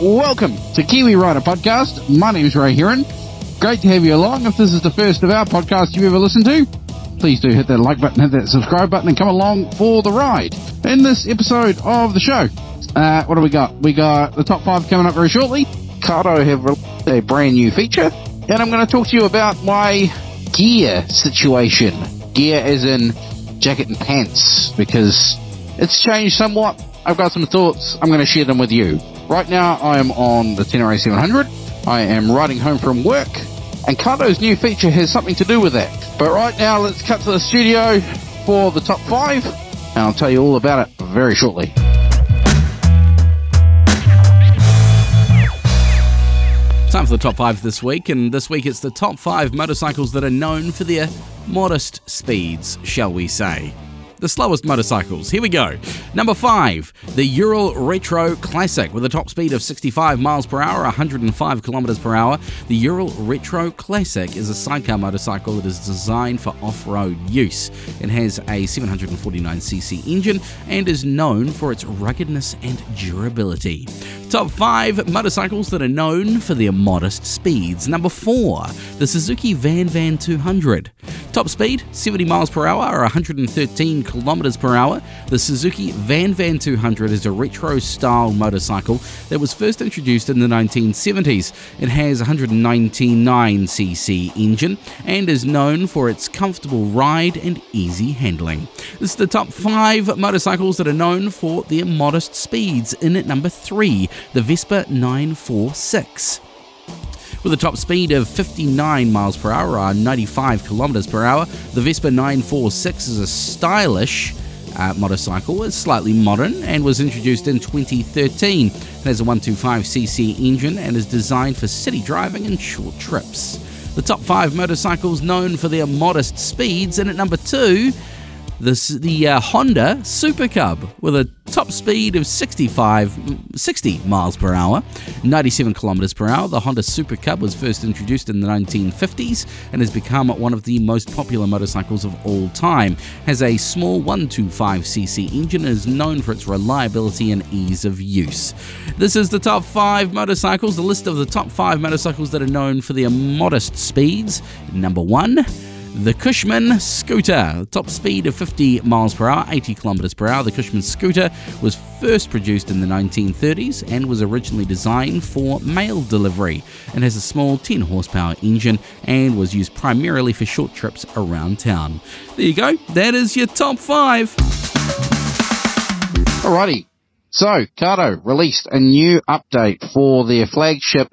Welcome to Kiwi Rider Podcast. My name is Ray Heron. Great to have you along. If this is the first of our podcasts you've ever listened to, please do hit that like button, hit that subscribe button, and come along for the ride. In this episode of the show, uh, what do we got? We got the top five coming up very shortly. Cardo have released a brand new feature, and I'm going to talk to you about my gear situation. Gear as in jacket and pants, because it's changed somewhat. I've got some thoughts. I'm going to share them with you. Right now, I am on the Tenere 700. I am riding home from work, and Cardo's new feature has something to do with that. But right now, let's cut to the studio for the top five, and I'll tell you all about it very shortly. Time for the top five this week, and this week it's the top five motorcycles that are known for their modest speeds, shall we say. The slowest motorcycles. Here we go. Number five, the Ural Retro Classic with a top speed of 65 miles per hour, 105 kilometers per hour. The Ural Retro Classic is a sidecar motorcycle that is designed for off-road use. It has a 749cc engine and is known for its ruggedness and durability. Top 5 motorcycles that are known for their modest speeds. Number 4, the Suzuki Van Van 200. Top speed 70 miles per hour or 113 kilometers per hour. The Suzuki Van Van 200 is a retro style motorcycle that was first introduced in the 1970s. It has a 199cc engine and is known for its comfortable ride and easy handling. This is the top 5 motorcycles that are known for their modest speeds. In at number 3, the Vespa 946 with a top speed of 59 miles per hour or 95 kilometers per hour. The Vespa 946 is a stylish uh, motorcycle. It's slightly modern and was introduced in 2013. It has a 125cc engine and is designed for city driving and short trips. The top five motorcycles known for their modest speeds, and at number two, this, the uh, Honda Super Cub with a top speed of 65, 60 miles per hour, 97 kilometers per hour. The Honda Super Cub was first introduced in the 1950s and has become one of the most popular motorcycles of all time. Has a small 125cc engine and is known for its reliability and ease of use. This is the top five motorcycles, the list of the top five motorcycles that are known for their modest speeds. Number one. The Cushman scooter, top speed of 50 miles per hour, 80 kilometers per hour. The Cushman scooter was first produced in the 1930s and was originally designed for mail delivery and has a small 10 horsepower engine and was used primarily for short trips around town. There you go. That is your top 5. Alrighty. So, Cardo released a new update for their flagship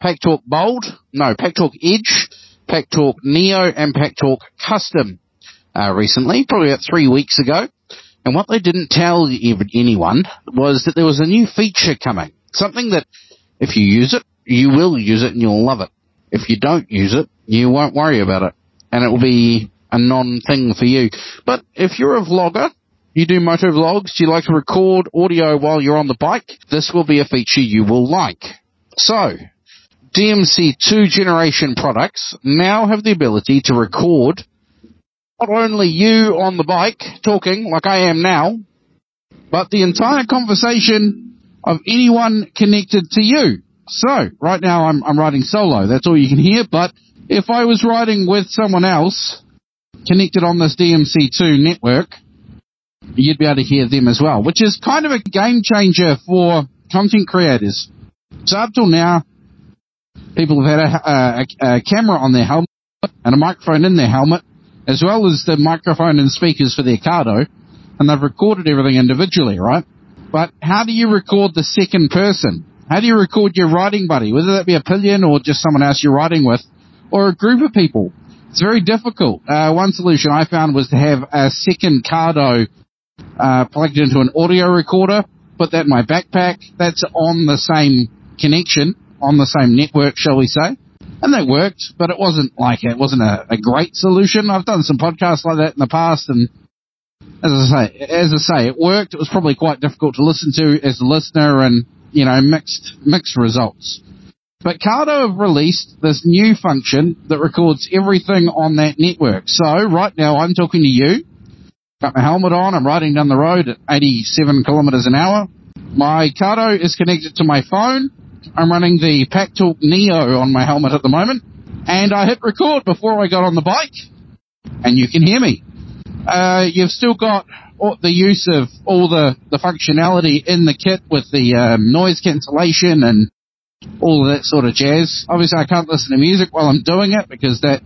Pack Talk Bold, no, Pack Talk Edge Pack Talk Neo and Pack Talk Custom uh, recently, probably about three weeks ago. And what they didn't tell anyone was that there was a new feature coming. Something that if you use it, you will use it and you'll love it. If you don't use it, you won't worry about it. And it will be a non-thing for you. But if you're a vlogger, you do moto vlogs, you like to record audio while you're on the bike, this will be a feature you will like. So, DMC 2 generation products now have the ability to record not only you on the bike talking like I am now, but the entire conversation of anyone connected to you. So, right now I'm, I'm riding solo, that's all you can hear, but if I was riding with someone else connected on this DMC2 network, you'd be able to hear them as well, which is kind of a game changer for content creators. So up till now, people have had a, a, a camera on their helmet and a microphone in their helmet, as well as the microphone and speakers for their Cardo, and they've recorded everything individually, right? But how do you record the second person? How do you record your riding buddy, whether that be a pillion or just someone else you're riding with, or a group of people? It's very difficult. Uh, one solution I found was to have a second Cardo uh, plugged into an audio recorder, put that in my backpack. That's on the same connection on the same network, shall we say. And they worked, but it wasn't like it wasn't a, a great solution. I've done some podcasts like that in the past, and as I say, as I say, it worked. It was probably quite difficult to listen to as a listener, and you know, mixed mixed results. But Cardo have released this new function that records everything on that network. So right now I'm talking to you, got my helmet on, I'm riding down the road at 87 kilometers an hour, My Cardo is connected to my phone. I'm running the PackTalk Neo on my helmet at the moment. And I hit record before I got on the bike. And you can hear me. Uh, you've still got the use of all the, the functionality in the kit with the um, noise cancellation and all of that sort of jazz. Obviously, I can't listen to music while I'm doing it because that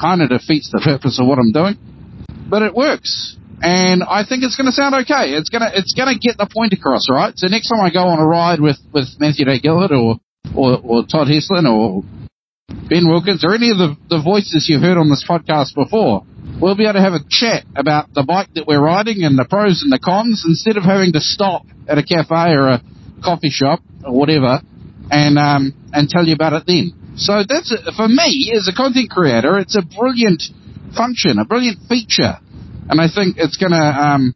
kind of defeats the purpose of what I'm doing. But it works, and I think it's going to sound okay. It's gonna it's gonna get the point across, right? So next time I go on a ride with with Matthew Day Gillard or or, or Todd Heslin or Ben Wilkins or any of the, the voices you've heard on this podcast before, we'll be able to have a chat about the bike that we're riding and the pros and the cons instead of having to stop at a cafe or a coffee shop or whatever and um, and tell you about it then. So that's for me as a content creator, it's a brilliant function, a brilliant feature, and I think it's going to um,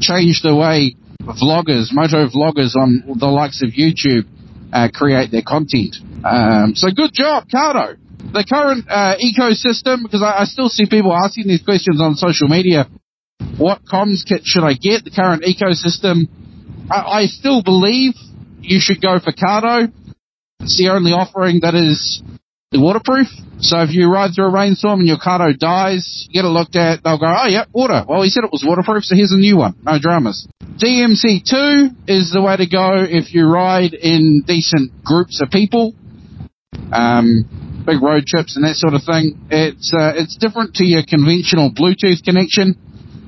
change the way vloggers, moto vloggers on the likes of YouTube uh, create their content. Um, so good job, Cardo. The current uh, ecosystem, because I, I still see people asking these questions on social media. What comms kit should I get? The current ecosystem. I, I still believe you should go for Cardo it's the only offering that is waterproof. So if you ride through a rainstorm and your Cardo dies, you get it looked at, they'll go, oh yeah, water. Well, he said it was waterproof, so here's a new one. No dramas. DMC2 is the way to go if you ride in decent groups of people. Um, big road trips and that sort of thing. It's, uh, it's different to your conventional Bluetooth connection.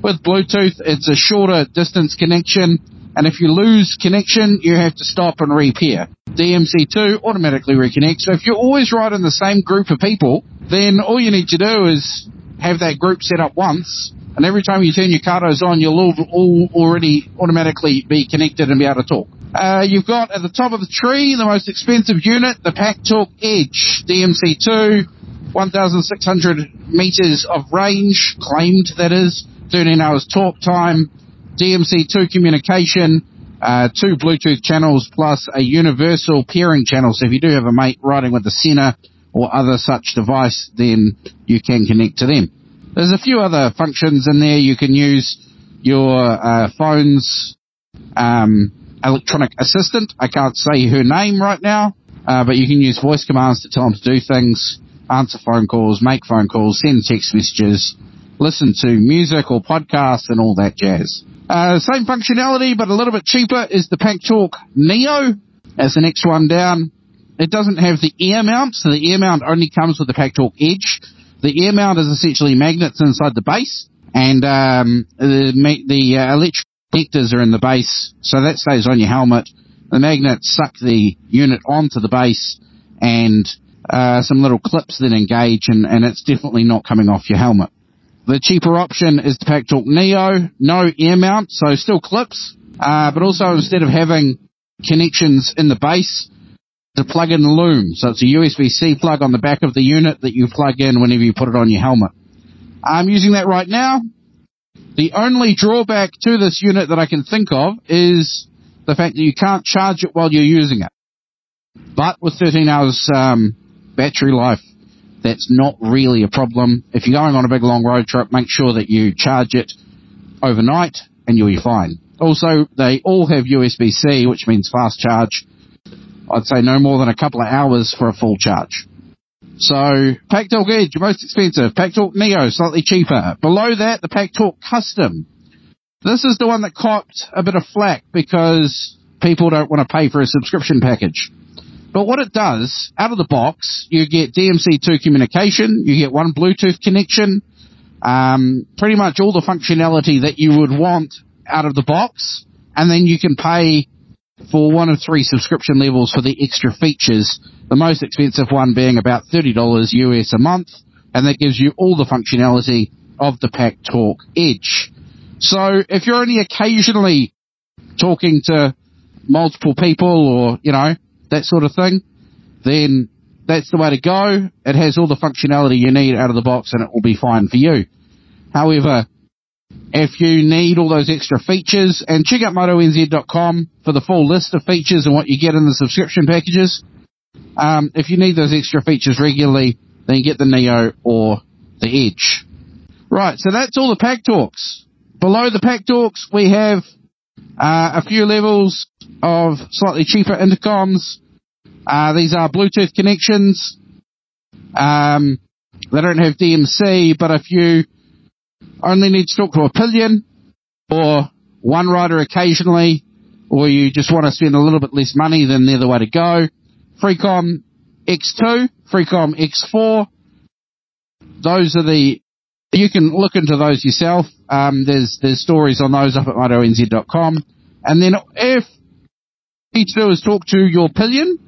With Bluetooth, it's a shorter distance connection and if you lose connection, you have to stop and repair. DMC2 automatically reconnects. So if you're always ride in the same group of people, then all you need to do is have that group set up once, and every time you turn your cardos on, you'll all, all already automatically be connected and be able to talk. Uh, you've got at the top of the tree the most expensive unit, the Pack Talk Edge DMC2, 1,600 meters of range, claimed that is, 13 hours talk time, DMC2 communication, uh, two Bluetooth channels plus a universal pairing channel. So if you do have a mate riding with a Sena or other such device, then you can connect to them. There's a few other functions in there. You can use your uh, phone's um, electronic assistant. I can't say her name right now, uh, but you can use voice commands to tell them to do things, answer phone calls, make phone calls, send text messages, listen to music or podcasts and all that jazz. Uh, same functionality, but a little bit cheaper is the PackTalk Neo as the next one down. It doesn't have the Air Mount, so the Air Mount only comes with the PackTalk Edge. The Air Mount is essentially magnets inside the base, and um, the, the uh, electric connectors are in the base, so that stays on your helmet. The magnets suck the unit onto the base, and uh, some little clips that engage, and, and it's definitely not coming off your helmet. The cheaper option is the PackTalk Neo, no Air Mount, so still clips, uh, but also instead of having connections in the base, to plug in loom. So it's a USB-C plug on the back of the unit that you plug in whenever you put it on your helmet. I'm using that right now. The only drawback to this unit that I can think of is the fact that you can't charge it while you're using it. But with 13 hours um, battery life, that's not really a problem. If you're going on a big long road trip, make sure that you charge it overnight and you'll be fine. Also, they all have USB-C, which means fast charge. I'd say no more than a couple of hours for a full charge. So, PackTalk Edge, most expensive. PackTalk Neo, slightly cheaper. Below that, the PackTalk Custom. This is the one that copped a bit of flack because people don't want to pay for a subscription package. But what it does, out of the box, you get DMC2 communication, you get one Bluetooth connection, um, pretty much all the functionality that you would want out of the box, and then you can pay for one of three subscription levels for the extra features. The most expensive one being about $30 US a month, and that gives you all the functionality of the Pack Talk Edge. So if you're only occasionally talking to multiple people or, you know, that sort of thing, then that's the way to go. It has all the functionality you need out of the box and it will be fine for you. However, if you need all those extra features, and check out motonz.com for the full list of features and what you get in the subscription packages. Um, if you need those extra features regularly, then get the Neo or the Edge. Right, so that's all the pack talks. Below the pack talks, we have Uh, a few levels of slightly cheaper intercoms. Uh, these are Bluetooth connections. Um, they don't have DMC, but if you only need to talk to a pillion or one rider occasionally, or you just want to spend a little bit less money, then they're the way to go. Freecom X2, Freecom X4. Those are the, you can look into those yourself. Um, there's, there's stories on those up at motonz.com. And then if you need to do is talk to your pillion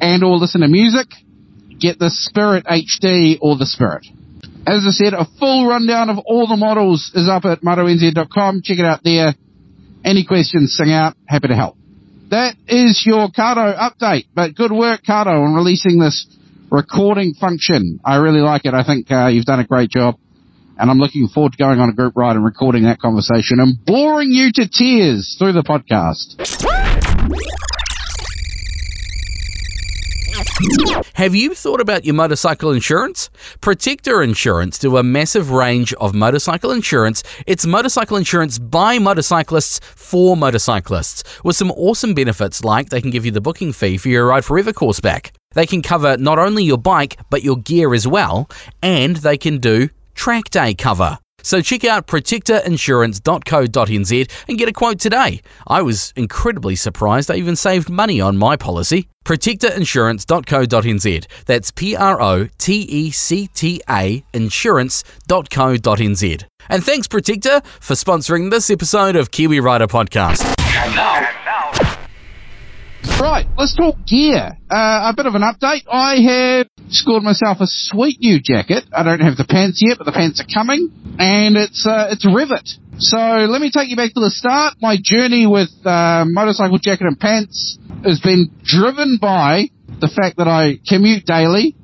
and or listen to music, get the Spirit HD or the Spirit. As I said, a full rundown of all the models is up at motonz.com. Check it out there. Any questions, sing out. Happy to help. That is your Cardo update. But good work, Cardo, on releasing this recording function. I really like it. I think uh, you've done a great job. And I'm looking forward to going on a group ride and recording that conversation and boring you to tears through the podcast. Have you thought about your motorcycle insurance? Protecta Insurance do a massive range of motorcycle insurance. It's motorcycle insurance by motorcyclists for motorcyclists with some awesome benefits like they can give you the booking fee for your Ride Forever course back. They can cover not only your bike but your gear as well and they can do track day cover. So check out protectainsurance.co.nz and get a quote today. I was incredibly surprised I even saved money on my policy. Protectainsurance.co.nz. That's P R O T E C T A insurance.co.nz. And thanks, Protecta, for sponsoring this episode of Kiwi Rider Podcast. Right, let's talk gear. Uh, a bit of an update. I have scored myself a sweet new jacket. I don't have the pants yet, but the pants are coming, and it's uh, it's Rev'it. So let me take you back to the start. My journey with uh, motorcycle jacket and pants has been driven by the fact that I commute daily.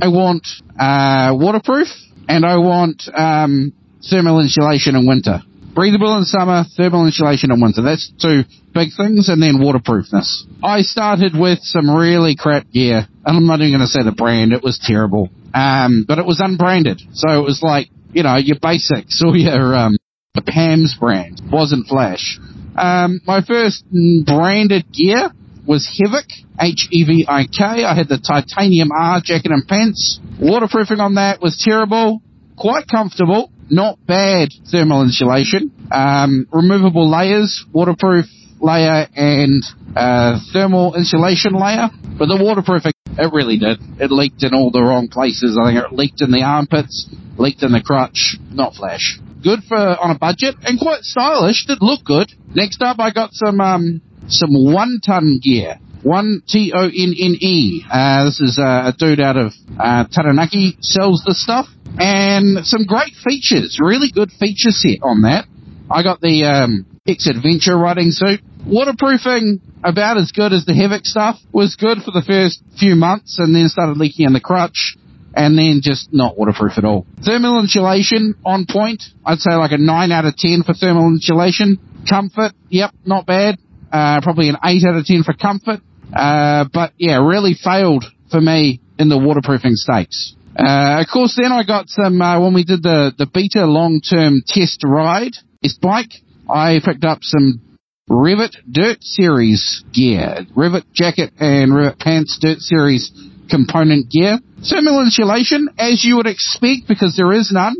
I want uh, waterproof, and I want um, thermal insulation in winter. Breathable in summer, thermal insulation in winter. That's two big things, and then waterproofness. I started with some really crap gear, and I'm not even going to say the brand. It was terrible, um, but it was unbranded, so it was like you know your basics or your um, the PAMS brand wasn't Flash. Um, my first branded gear was Hevik, H-E-V-I-K. I had the titanium R jacket and pants. Waterproofing on that was terrible, quite comfortable, not bad thermal insulation. Um, removable layers, waterproof layer and uh, thermal insulation layer. But the waterproofing, it really did. It leaked in all the wrong places. I think it leaked in the armpits, leaked in the crotch, not flash. Good for on a budget and quite stylish. Did look good. Next up, I got some um, some one ton gear. One T O N N E. Uh, this is uh, a dude out of uh, Taranaki sells this stuff and some great features. Really good feature set on that. I got the um, X Adventure riding suit. Waterproofing about as good as the Hevik stuff. Was good for the first few months and then started leaking in the crutch and then just not waterproof at all. Thermal insulation on point. I'd say like a 9 out of 10 for thermal insulation. Comfort, yep, not bad. Uh, probably an 8 out of 10 for comfort. Uh, but yeah, really failed for me in the waterproofing stakes. Uh, of course, then I got some, uh, when we did the, the beta long-term test ride, this bike, I picked up some Rev'it Dirt Series gear. Rev'it jacket and Rev'it pants Dirt Series component gear. Thermal insulation, as you would expect, because there is none.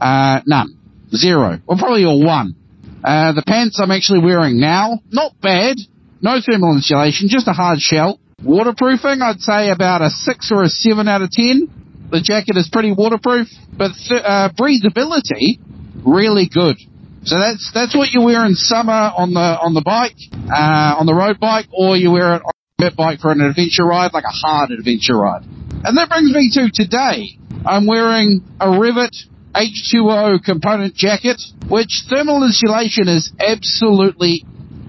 Uh, none. Zero. Well, probably a one. Uh, the pants I'm actually wearing now, not bad. No thermal insulation, just a hard shell. Waterproofing, I'd say about a six or a seven out of ten. The jacket is pretty waterproof, but th- uh, breathability, really good. So that's that's what you wear in summer on the on the bike, uh, on the road bike, or you wear it on a dirt bike for an adventure ride, like a hard adventure ride. And that brings me to today. I'm wearing a Rev'it H2O component jacket, which thermal insulation is absolutely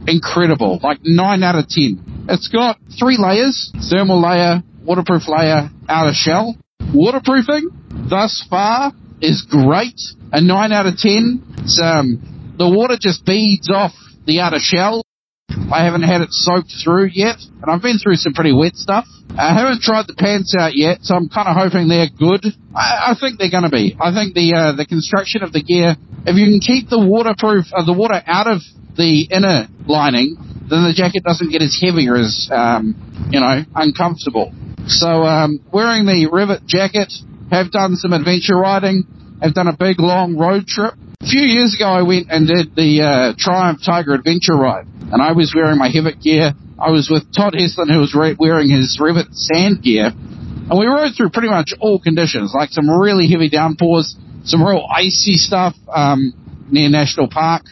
incredible, like 9 out of 10. It's got three layers, thermal layer, waterproof layer, outer shell. Waterproofing, thus far, is great. A 9 out of 10. It's, um, the water just beads off the outer shell. I haven't had it soaked through yet, and I've been through some pretty wet stuff. I haven't tried the pants out yet, so I'm kind of hoping they're good. I, I think they're going to be. I think the uh, the construction of the gear, if you can keep the waterproof, uh, the water out of the inner lining, then the jacket doesn't get as heavy or as, um, you know, uncomfortable. So, um, wearing the Rev'it jacket, have done some adventure riding, have done a big long road trip. A few years ago, I went and did the uh, Triumph Tiger Adventure Ride, and I was wearing my Hevik gear. I was with Todd Heslin, who was re- wearing his Rev'it sand gear, and we rode through pretty much all conditions, like some really heavy downpours, some real icy stuff um, near National Park,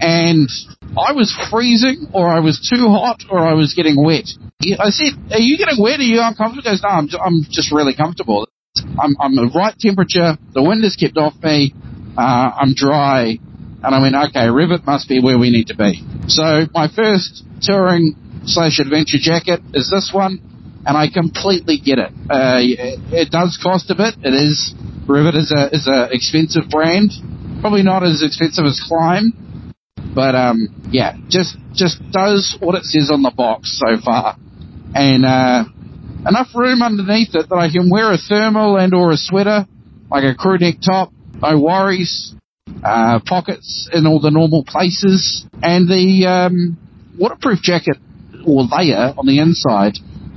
and I was freezing, or I was too hot, or I was getting wet. I said, "Are you getting wet? Are you uncomfortable?" He goes, "No, I'm, I'm just really comfortable. I'm, I'm the right temperature. The wind is kept off me. Uh, I'm dry." And I went, "Okay, Rev'it must be where we need to be." So my first touring slash adventure jacket is this one, and I completely get it. Uh, it, does cost a bit. It is Rev'it is a is a expensive brand, probably not as expensive as Klim, but um, yeah, just just does what it says on the box so far, and uh, enough room underneath it that I can wear a thermal and or a sweater, like a crew neck top, no worries. Uh, pockets in all the normal places, and the um, waterproof jacket or layer on the inside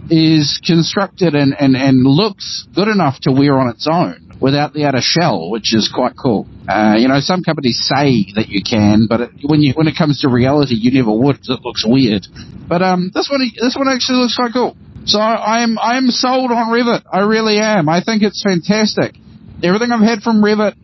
is constructed and, and, and looks good enough to wear on its own without the outer shell, which is quite cool. Uh, you know, some companies say that you can, but it, when you when it comes to reality, you never would. It looks weird. But um, this one this one actually looks quite cool. So I am I am sold on Rev'it. I really am. I think it's fantastic. Everything I've had from Rev'it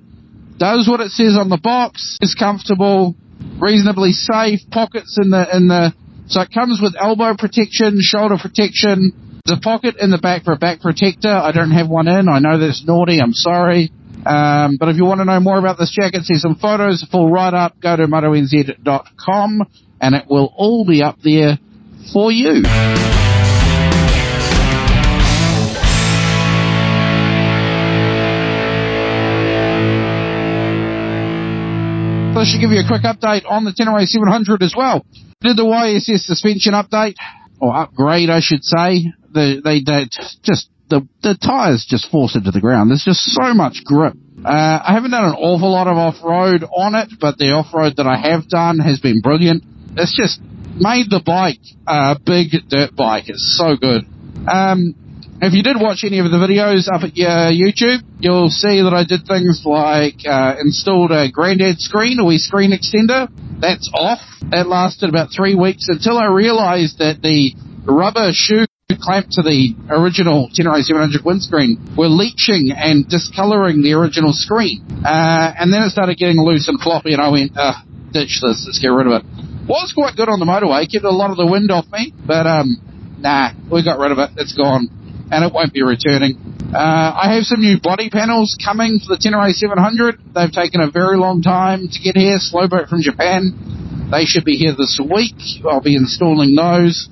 does what it says on the box. Is comfortable, reasonably safe. Pockets in the in the so it comes with elbow protection, shoulder protection, the pocket in the back for a back protector. I don't have one in. I know that's naughty. I'm sorry. Um, but if you want to know more about this jacket, see some photos, full write up, go to motonz.com and it will all be up there for you. So I should give you a quick update on the Tenere 700 as well. Did the YSS suspension update, or upgrade I should say. The, they, they just, the, the tires just force into the ground. There's just so much grip. Uh, I haven't done an awful lot of off-road on it, but the off-road that I have done has been brilliant. It's just made the bike a big dirt bike. It's so good. Um, if you did watch any of the videos up at uh, YouTube, you'll see that I did things like uh, installed a granddad screen, a wee screen extender. That's off. That lasted about three weeks until I realized that the rubber shoe clamped to the original Tenere 700 windscreen were leaching and discoloring the original screen. Uh, and then it started getting loose and floppy, and I went, uh, ditch this, let's get rid of it. Was quite good on the motorway, kept a lot of the wind off me, but um, nah, we got rid of it. It's gone, and it won't be returning. Uh, I have some new body panels coming for the Tenere 700. They've taken a very long time to get here, slow boat from Japan. They should be here this week. I'll be installing those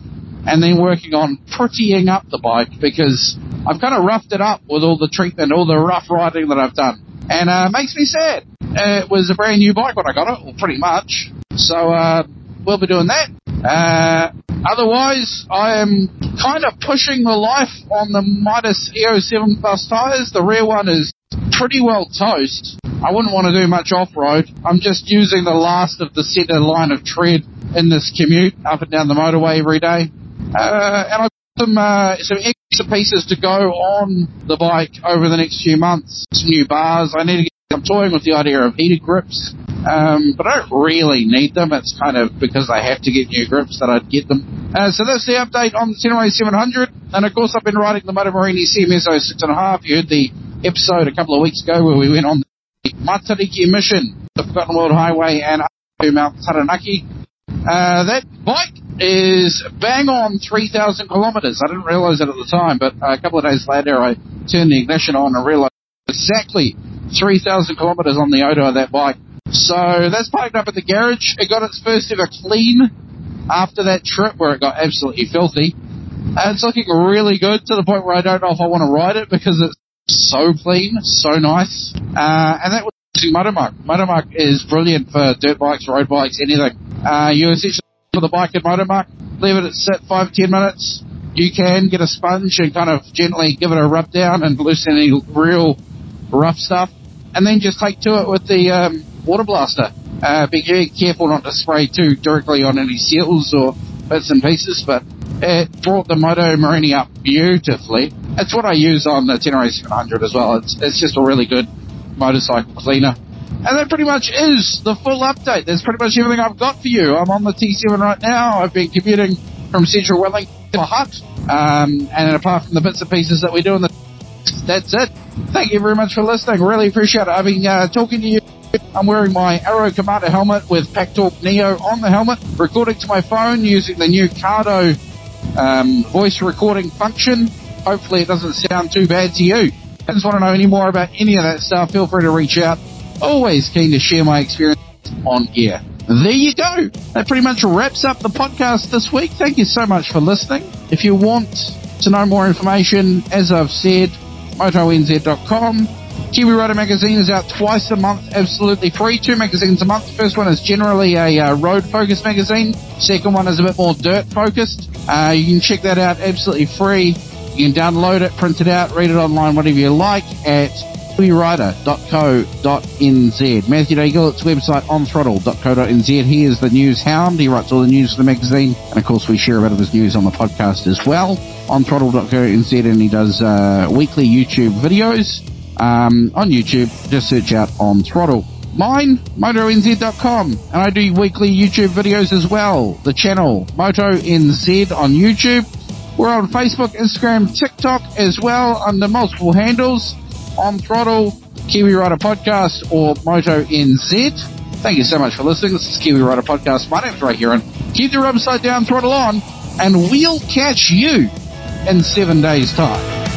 and then working on prettying up the bike because I've kind of roughed it up with all the treatment, all the rough riding that I've done. And uh, makes me sad. Uh, it was a brand new bike when I got it, well, pretty much. So uh, we'll be doing that. Uh, otherwise, I am kind of pushing the life on the Mitas E-07 Plus tyres. The rear one is pretty well toast. I wouldn't want to do much off-road. I'm just using the last of the centre line of tread in this commute up and down the motorway every day. Uh, and I've got some, uh, some extra pieces to go on the bike over the next few months. Some new bars. I need to get, I'm toying with the idea of heated grips. Um, but I don't really need them. It's kind of because I have to get new grips that I'd get them. Uh, so that's the update on the Tenere 700. And of course, I've been riding the Motomorini CMS 06.5. You heard the episode a couple of weeks ago where we went on the Matariki mission, the Forgotten World Highway, and up to Mount Taranaki. Uh, that bike is bang on 3,000 kilometers. I didn't realize it at the time, but a couple of days later I turned the ignition on and realized exactly 3,000 kilometers on the odor of that bike. So that's parked up at the garage. It got its first ever clean after that trip where it got absolutely filthy. And it's looking really good to the point where I don't know if I want to ride it because it's so clean, so nice. Uh, and that was using Motomark. Motomark is brilliant for dirt bikes, road bikes, anything. Uh, you essentially put the bike at Motomark, leave it at sit five, ten minutes. You can get a sponge and kind of gently give it a rub down and loosen any real rough stuff. And then just take to it with the um, water blaster. Uh, be careful not to spray too directly on any seals or bits and pieces, but it brought the Moto Morini up beautifully. It's what I use on the Tenere 700 as well. It's, it's just a really good motorcycle cleaner. And that pretty much is the full update. That's pretty much everything I've got for you. I'm on the T7 right now. I've been commuting from Central Wellington to Hutt. Um, and apart from the bits and pieces that we do in the, that's it. Thank you very much for listening. Really appreciate it. I've been uh, talking to you. I'm wearing my Aero Commander helmet with Pack Talk Neo on the helmet, recording to my phone using the new Cardo um, voice recording function. Hopefully it doesn't sound too bad to you. If you just want to know any more about any of that stuff, feel free to reach out. Always keen to share my experience on gear. There you go. That pretty much wraps up the podcast this week. Thank you so much for listening. If you want to know more information, as I've said, motonz.com. Kiwi Rider magazine is out twice a month, absolutely free. Two magazines a month. The first one is generally a uh, road focused magazine. Second one is a bit more dirt focused. Uh, you can check that out absolutely free. You can download it, print it out, read it online, whatever you like at kiwirider.co.nz. Matthew Daigel's website onthrottle.co.nz. He is the news hound. He writes all the news for the magazine. And of course, we share a bit of his news on the podcast as well. onthrottle.co.nz and he does uh, weekly YouTube videos. Um, on YouTube, just search out On Throttle. Mine, MotoNZ.com, and I do weekly YouTube videos as well. The channel, MotoNZ on YouTube. We're on Facebook, Instagram, TikTok as well under multiple handles. On Throttle, Kiwi Rider Podcast, or Moto NZ. Thank you so much for listening. This is Kiwi Rider Podcast. My name's Ray Heron. Keep your upside down throttle on, and we'll catch you in seven days' time.